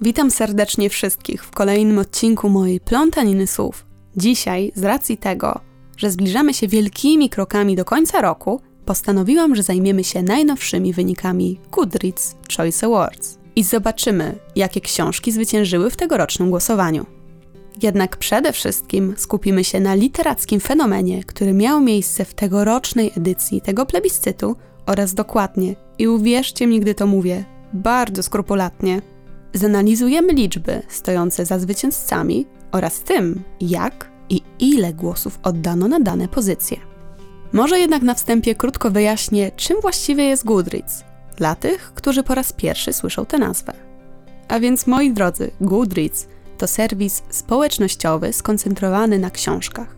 Witam serdecznie wszystkich w kolejnym odcinku mojej plątaniny słów. Dzisiaj, z racji tego, że zbliżamy się wielkimi krokami do końca roku, postanowiłam, że zajmiemy się najnowszymi wynikami Goodreads Choice Awards i zobaczymy, jakie książki zwyciężyły w tegorocznym głosowaniu. Jednak przede wszystkim skupimy się na literackim fenomenie, który miał miejsce w tegorocznej edycji tego plebiscytu oraz dokładnie, i uwierzcie mi, gdy to mówię, bardzo skrupulatnie, zanalizujemy liczby stojące za zwycięzcami oraz tym, jak i ile głosów oddano na dane pozycje. Może jednak na wstępie krótko wyjaśnię, czym właściwie jest Goodreads, dla tych, którzy po raz pierwszy słyszą tę nazwę. A więc moi drodzy, Goodreads to serwis społecznościowy skoncentrowany na książkach.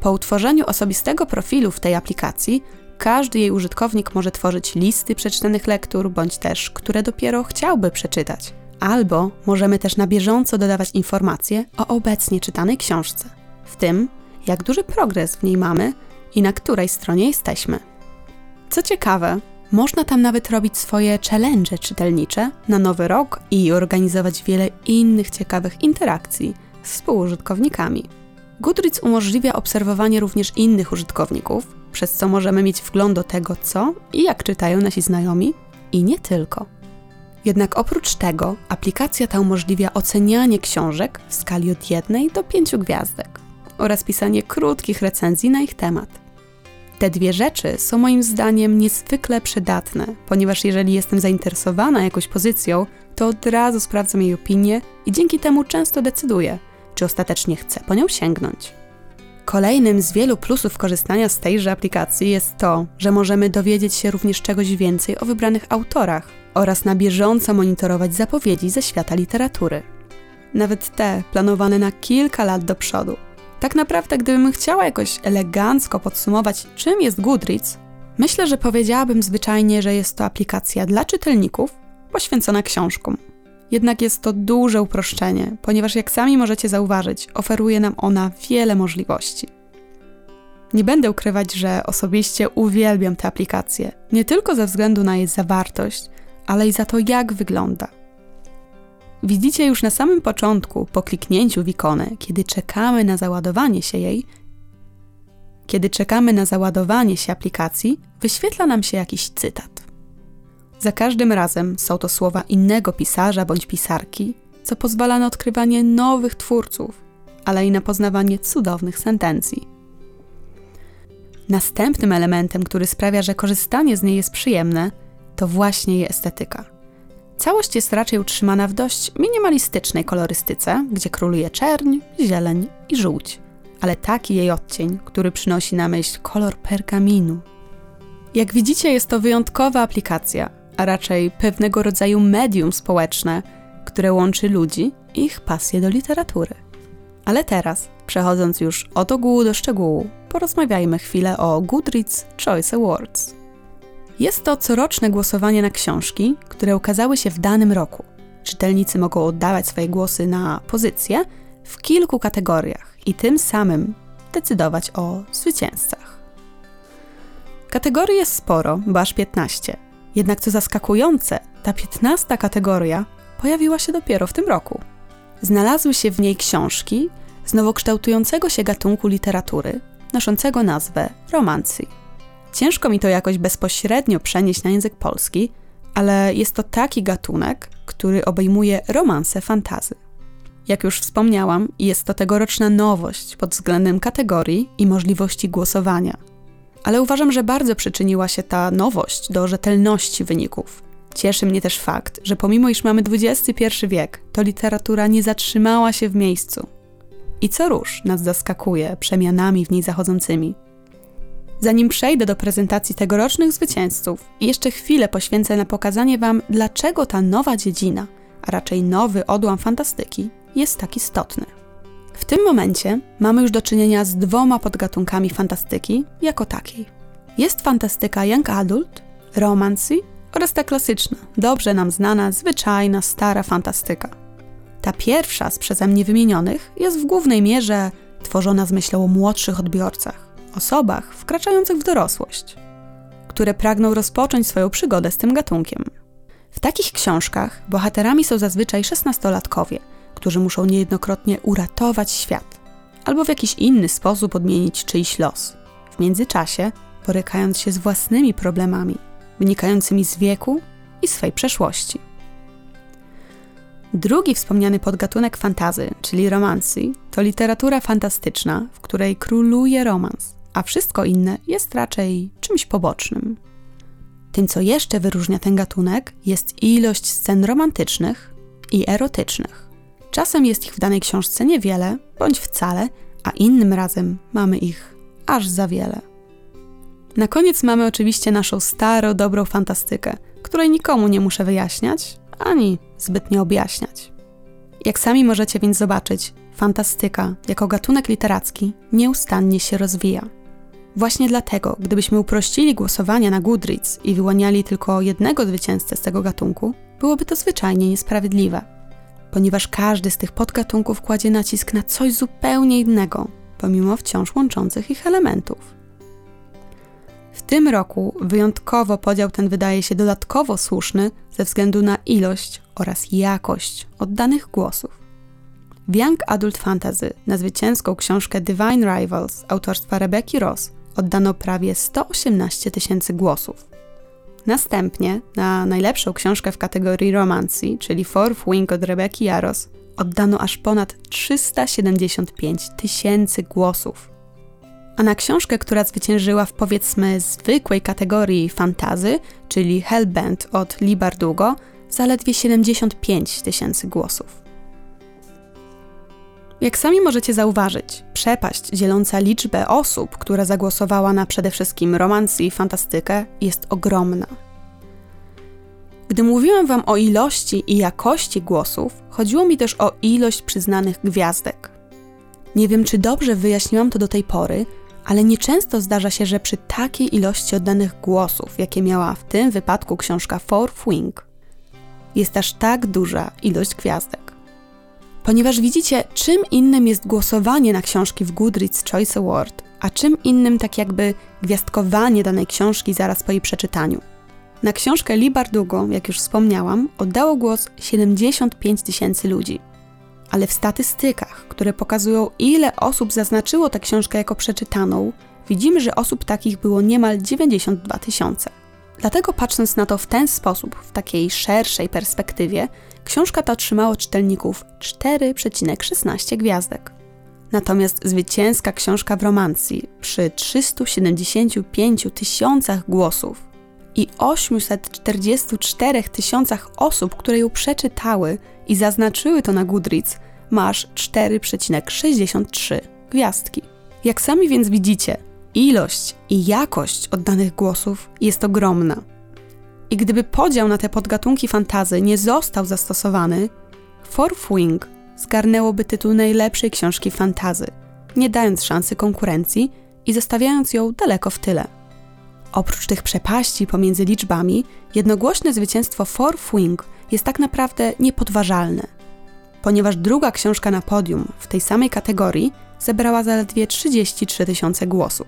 Po utworzeniu osobistego profilu w tej aplikacji, każdy jej użytkownik może tworzyć listy przeczytanych lektur, bądź też, które dopiero chciałby przeczytać. Albo możemy też na bieżąco dodawać informacje o obecnie czytanej książce, w tym, jak duży progres w niej mamy i na której stronie jesteśmy. Co ciekawe, można tam nawet robić swoje challenge czytelnicze na nowy rok i organizować wiele innych ciekawych interakcji z współużytkownikami. Goodreads umożliwia obserwowanie również innych użytkowników, przez co możemy mieć wgląd do tego, co i jak czytają nasi znajomi i nie tylko. Jednak oprócz tego aplikacja ta umożliwia ocenianie książek w skali od 1 do 5 gwiazdek oraz pisanie krótkich recenzji na ich temat. Te dwie rzeczy są moim zdaniem niezwykle przydatne, ponieważ jeżeli jestem zainteresowana jakąś pozycją, to od razu sprawdzam jej opinię i dzięki temu często decyduję, czy ostatecznie chcę po nią sięgnąć. Kolejnym z wielu plusów korzystania z tejże aplikacji jest to, że możemy dowiedzieć się również czegoś więcej o wybranych autorach oraz na bieżąco monitorować zapowiedzi ze świata literatury. Nawet te planowane na kilka lat do przodu. Tak naprawdę, gdybym chciała jakoś elegancko podsumować, czym jest Goodreads, myślę, że powiedziałabym zwyczajnie, że jest to aplikacja dla czytelników poświęcona książkom. Jednak jest to duże uproszczenie, ponieważ jak sami możecie zauważyć, oferuje nam ona wiele możliwości. Nie będę ukrywać, że osobiście uwielbiam tę aplikację, nie tylko ze względu na jej zawartość, ale i za to, jak wygląda. Widzicie już na samym początku, po kliknięciu w ikonę, kiedy czekamy na załadowanie się jej, kiedy czekamy na załadowanie się aplikacji, wyświetla nam się jakiś cytat. Za każdym razem są to słowa innego pisarza bądź pisarki, co pozwala na odkrywanie nowych twórców, ale i na poznawanie cudownych sentencji. Następnym elementem, który sprawia, że korzystanie z niej jest przyjemne, to właśnie jej estetyka. Całość jest raczej utrzymana w dość minimalistycznej kolorystyce, gdzie króluje czerń, zieleń i żółć, ale taki jej odcień, który przynosi na myśl kolor pergaminu. Jak widzicie, jest to wyjątkowa aplikacja, a raczej pewnego rodzaju medium społeczne, które łączy ludzi i ich pasję do literatury. Ale teraz, przechodząc już od ogółu do szczegółu, porozmawiajmy chwilę o Goodreads Choice Awards. Jest to coroczne głosowanie na książki, które ukazały się w danym roku. Czytelnicy mogą oddawać swoje głosy na pozycje w kilku kategoriach i tym samym decydować o zwycięzcach. Kategorii jest sporo, bo aż 15. Jednak co zaskakujące, ta 15 kategoria pojawiła się dopiero w tym roku. Znalazły się w niej książki z nowokształtującego się gatunku literatury, noszącego nazwę romancji. Ciężko mi to jakoś bezpośrednio przenieść na język polski, ale jest to taki gatunek, który obejmuje romanse fantazy. Jak już wspomniałam, jest to tegoroczna nowość pod względem kategorii i możliwości głosowania. Ale uważam, że bardzo przyczyniła się ta nowość do rzetelności wyników. Cieszy mnie też fakt, że pomimo iż mamy XXI wiek, to literatura nie zatrzymała się w miejscu. I co róż nas zaskakuje przemianami w niej zachodzącymi. Zanim przejdę do prezentacji tegorocznych zwycięzców, jeszcze chwilę poświęcę na pokazanie Wam, dlaczego ta nowa dziedzina, a raczej nowy odłam fantastyki, jest tak istotny. W tym momencie mamy już do czynienia z dwoma podgatunkami fantastyki jako takiej. Jest fantastyka young adult, romancy oraz ta klasyczna, dobrze nam znana, zwyczajna, stara fantastyka. Ta pierwsza z przeze mnie wymienionych jest w głównej mierze tworzona z myślą o młodszych odbiorcach osobach wkraczających w dorosłość, które pragną rozpocząć swoją przygodę z tym gatunkiem. W takich książkach bohaterami są zazwyczaj szesnastolatkowie, którzy muszą niejednokrotnie uratować świat albo w jakiś inny sposób odmienić czyjś los. W międzyczasie borykając się z własnymi problemami, wynikającymi z wieku i swej przeszłości. Drugi wspomniany podgatunek fantazy, czyli romancji, to literatura fantastyczna, w której króluje romans, a wszystko inne jest raczej czymś pobocznym. Tym, co jeszcze wyróżnia ten gatunek, jest ilość scen romantycznych i erotycznych. Czasem jest ich w danej książce niewiele, bądź wcale, a innym razem mamy ich aż za wiele. Na koniec mamy oczywiście naszą starą, dobrą fantastykę, której nikomu nie muszę wyjaśniać, ani zbytnio objaśniać. Jak sami możecie więc zobaczyć, fantastyka jako gatunek literacki nieustannie się rozwija. Właśnie dlatego, gdybyśmy uprościli głosowania na Goodreads i wyłaniali tylko jednego zwycięzcę z tego gatunku, byłoby to zwyczajnie niesprawiedliwe, ponieważ każdy z tych podgatunków kładzie nacisk na coś zupełnie innego, pomimo wciąż łączących ich elementów. W tym roku wyjątkowo podział ten wydaje się dodatkowo słuszny ze względu na ilość oraz jakość oddanych głosów. W Young Adult Fantasy na zwycięską książkę Divine Rivals autorstwa Rebecca Ross oddano prawie 118 tysięcy głosów. Następnie na najlepszą książkę w kategorii romancji, czyli Fourth Wing od Rebeki Jaros, oddano aż ponad 375 tysięcy głosów. A na książkę, która zwyciężyła w powiedzmy zwykłej kategorii fantazy, czyli Hellbent od Lee Bardugo, zaledwie 75 tysięcy głosów. Jak sami możecie zauważyć, przepaść dzieląca liczbę osób, która zagłosowała na przede wszystkim romansy i fantastykę, jest ogromna. Gdy mówiłam Wam o ilości i jakości głosów, chodziło mi też o ilość przyznanych gwiazdek. Nie wiem, czy dobrze wyjaśniłam to do tej pory, ale nieczęsto zdarza się, że przy takiej ilości oddanych głosów, jakie miała w tym wypadku książka Fourth Wing, jest aż tak duża ilość gwiazdek. Ponieważ widzicie, czym innym jest głosowanie na książki w Goodreads Choice Award, a czym innym tak jakby gwiazdkowanie danej książki zaraz po jej przeczytaniu. Na książkę Lee Bardugo, jak już wspomniałam, oddało głos 75 tysięcy ludzi – ale w statystykach, które pokazują, ile osób zaznaczyło tę książkę jako przeczytaną, widzimy, że osób takich było niemal 92 tysiące. Dlatego patrząc na to w ten sposób, w takiej szerszej perspektywie, książka ta otrzymała czytelników 4,16 gwiazdek. Natomiast zwycięska książka w romancji przy 375 tysiącach głosów i 844 tysiącach osób, które ją przeczytały i zaznaczyły to na Goodreads, masz 4,63 gwiazdki. Jak sami więc widzicie, ilość i jakość oddanych głosów jest ogromna. I gdyby podział na te podgatunki fantazy nie został zastosowany, Fourth Wing zgarnęłoby tytuł najlepszej książki fantazy, nie dając szansy konkurencji i zostawiając ją daleko w tyle. Oprócz tych przepaści pomiędzy liczbami, jednogłośne zwycięstwo Fourth Wing jest tak naprawdę niepodważalne, ponieważ druga książka na podium w tej samej kategorii zebrała zaledwie 33 tysiące głosów,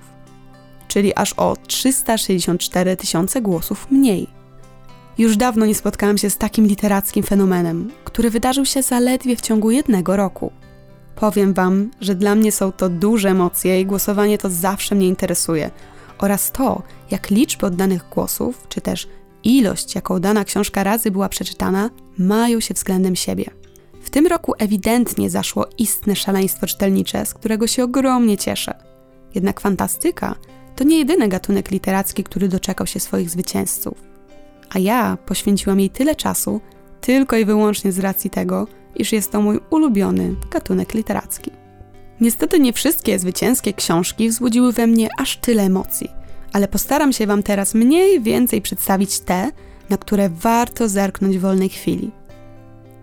czyli aż o 364 tysiące głosów mniej. Już dawno nie spotkałam się z takim literackim fenomenem, który wydarzył się zaledwie w ciągu jednego roku. Powiem Wam, że dla mnie są to duże emocje i głosowanie to zawsze mnie interesuje, oraz to, jak liczby oddanych głosów, czy też ilość, jaką dana książka razy była przeczytana, mają się względem siebie. W tym roku ewidentnie zaszło istne szaleństwo czytelnicze, z którego się ogromnie cieszę. Jednak fantastyka to nie jedyny gatunek literacki, który doczekał się swoich zwycięzców. A ja poświęciłam jej tyle czasu tylko i wyłącznie z racji tego, iż jest to mój ulubiony gatunek literacki. Niestety nie wszystkie zwycięskie książki wzbudziły we mnie aż tyle emocji, ale postaram się Wam teraz mniej więcej przedstawić te, na które warto zerknąć w wolnej chwili.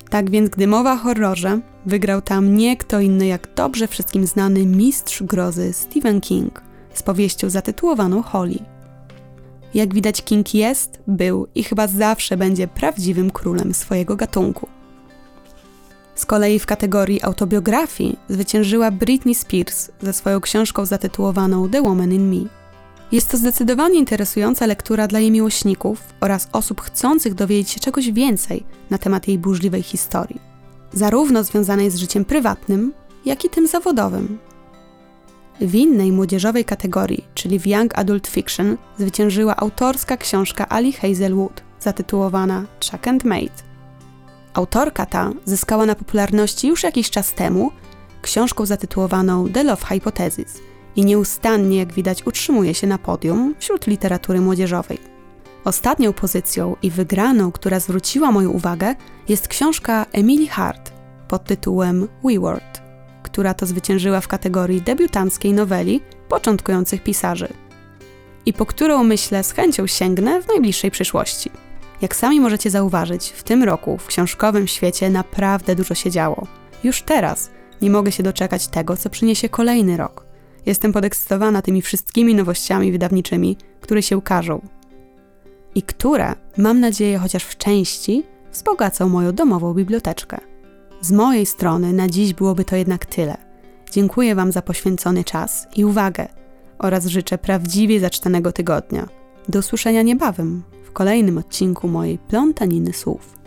Tak więc, gdy mowa o horrorze, wygrał tam nie kto inny jak dobrze wszystkim znany mistrz grozy Stephen King z powieścią zatytułowaną Holly. Jak widać, King jest, był i chyba zawsze będzie prawdziwym królem swojego gatunku. Z kolei w kategorii autobiografii zwyciężyła Britney Spears ze swoją książką zatytułowaną The Woman in Me. Jest to zdecydowanie interesująca lektura dla jej miłośników oraz osób chcących dowiedzieć się czegoś więcej na temat jej burzliwej historii, zarówno związanej z życiem prywatnym, jak i tym zawodowym. W innej młodzieżowej kategorii, czyli w Young Adult Fiction, zwyciężyła autorska książka Ali Hazelwood zatytułowana Chuck and Mate. Autorka ta zyskała na popularności już jakiś czas temu książką zatytułowaną The Love Hypothesis i nieustannie, jak widać, utrzymuje się na podium wśród literatury młodzieżowej. Ostatnią pozycją i wygraną, która zwróciła moją uwagę, jest książka Emily Hart pod tytułem We World, która to zwyciężyła w kategorii debiutanckiej noweli początkujących pisarzy i po którą myślę z chęcią sięgnę w najbliższej przyszłości. Jak sami możecie zauważyć, w tym roku w książkowym świecie naprawdę dużo się działo. Już teraz nie mogę się doczekać tego, co przyniesie kolejny rok. Jestem podekscytowana tymi wszystkimi nowościami wydawniczymi, które się ukażą. I które, mam nadzieję, chociaż w części, wzbogacą moją domową biblioteczkę. Z mojej strony na dziś byłoby to jednak tyle. Dziękuję Wam za poświęcony czas i uwagę oraz życzę prawdziwie zaczytanego tygodnia. Do usłyszenia niebawem w kolejnym odcinku mojej plątaniny słów.